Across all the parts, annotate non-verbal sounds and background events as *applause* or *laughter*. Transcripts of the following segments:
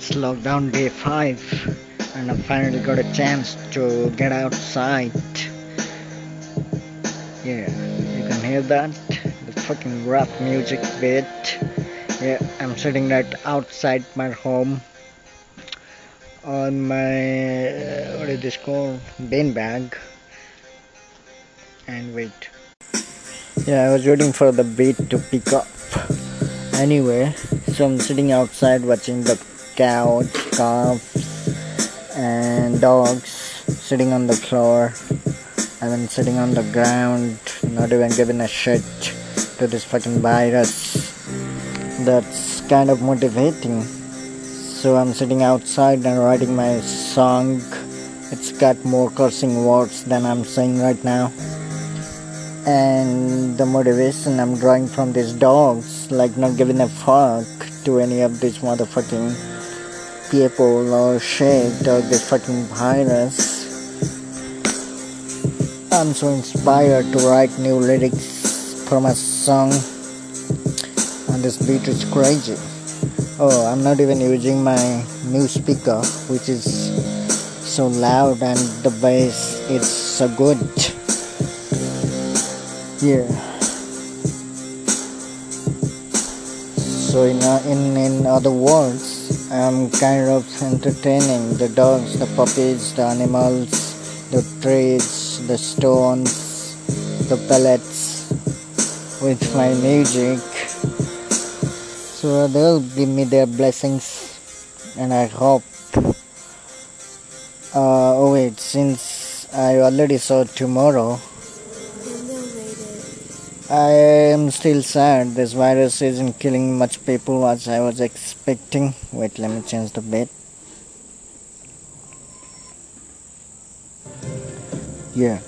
It's lockdown day 5 and I finally got a chance to get outside. Yeah, you can hear that? The fucking rap music bit. Yeah, I'm sitting right outside my home on my, uh, what is this called? Bean bag. And wait. Yeah, I was waiting for the beat to pick up. Anyway, so I'm sitting outside watching the cows, calves, and dogs sitting on the floor. And then sitting on the ground, not even giving a shit to this fucking virus. That's kind of motivating. So I'm sitting outside and writing my song. It's got more cursing words than I'm saying right now and the motivation I'm drawing from these dogs, like not giving a fuck to any of these motherfucking people or shit or this fucking virus. I'm so inspired to write new lyrics for my song, and this beat is crazy. Oh, I'm not even using my new speaker, which is so loud, and the bass is so good yeah so in, uh, in in other words i'm kind of entertaining. The dogs the puppies the animals the trees the stones the pellets with my music. So they'll give me their blessings and i hope uh, oh wait since i already saw tomorrow I am still sad. This virus isn't killing much people as I was expecting. Wait, let me change the bed. Yeah.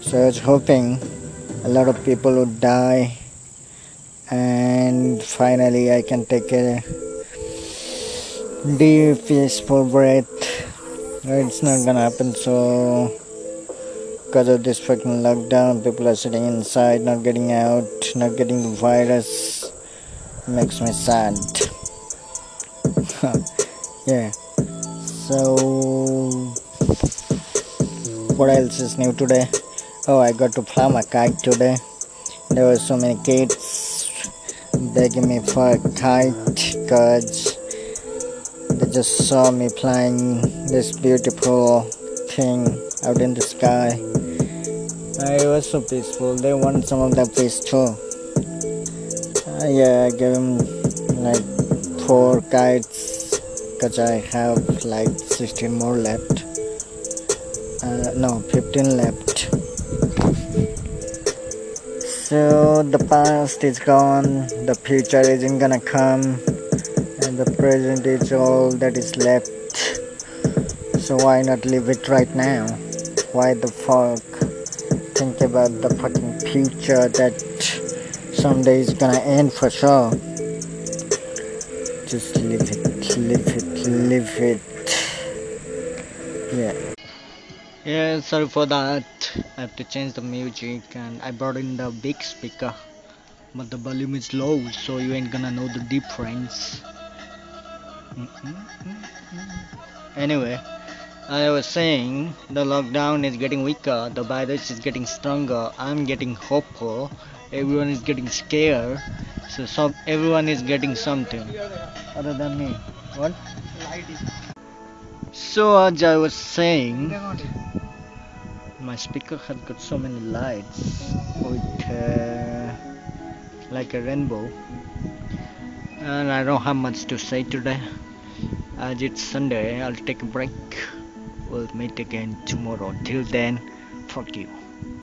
So I was hoping a lot of people would die and finally I can take a deep peaceful breath. It's not gonna happen so because of this fucking lockdown people are sitting inside not getting out not getting the virus. Makes me sad. *laughs* Yeah. So what else is new today? Oh i got to fly my kite today. There were so many kids begging me for a kite because they just saw me flying this beautiful thing out in the sky it was so peaceful. They want some of that peace too. Uh, yeah, I gave them like four kites because I have like 16 more left. Uh, no, 15 left. So the past is gone, the future isn't gonna come, and the present is all that is left. So why not live it right now? Why the fuck? Think about the fucking future that someday is gonna end for sure. Just live it, live it, live it. Yeah. Yeah, sorry for that. I have to change the music and I brought in the big speaker. But the volume is low, so you ain't gonna know the difference. Mm -mm anyway. I was saying the lockdown is getting weaker, the virus is getting stronger, I'm getting hopeful, everyone is getting scared, so everyone is getting something other than me. What? So as I was saying, my speaker has got so many lights with uh, like a rainbow, and I don't have much to say today. As it's Sunday, I'll take a break. We'll meet again tomorrow. Till then, fuck you.